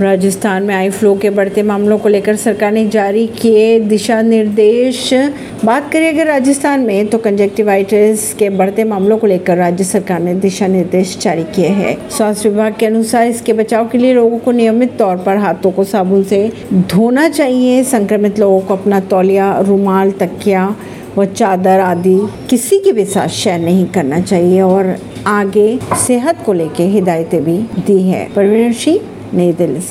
राजस्थान में eye flu के बढ़ते मामलों को लेकर सरकार ने जारी किए दिशा निर्देश। बात करें अगर राजस्थान में तो कंजेक्टिवाइटिस के बढ़ते मामलों को लेकर राज्य सरकार ने दिशा निर्देश जारी किए हैं। स्वास्थ्य विभाग के अनुसार इसके बचाव के लिए लोगों को नियमित तौर पर हाथों को साबुन से धोना चाहिए। संक्रमित लोगों को अपना तौलिया, रुमाल, तकिया व चादर आदि किसी के भी साथ शेयर नहीं करना चाहिए और आगे सेहत को लेकर हिदायतें भी दी है। परवीन सिंह, नई दिल्ली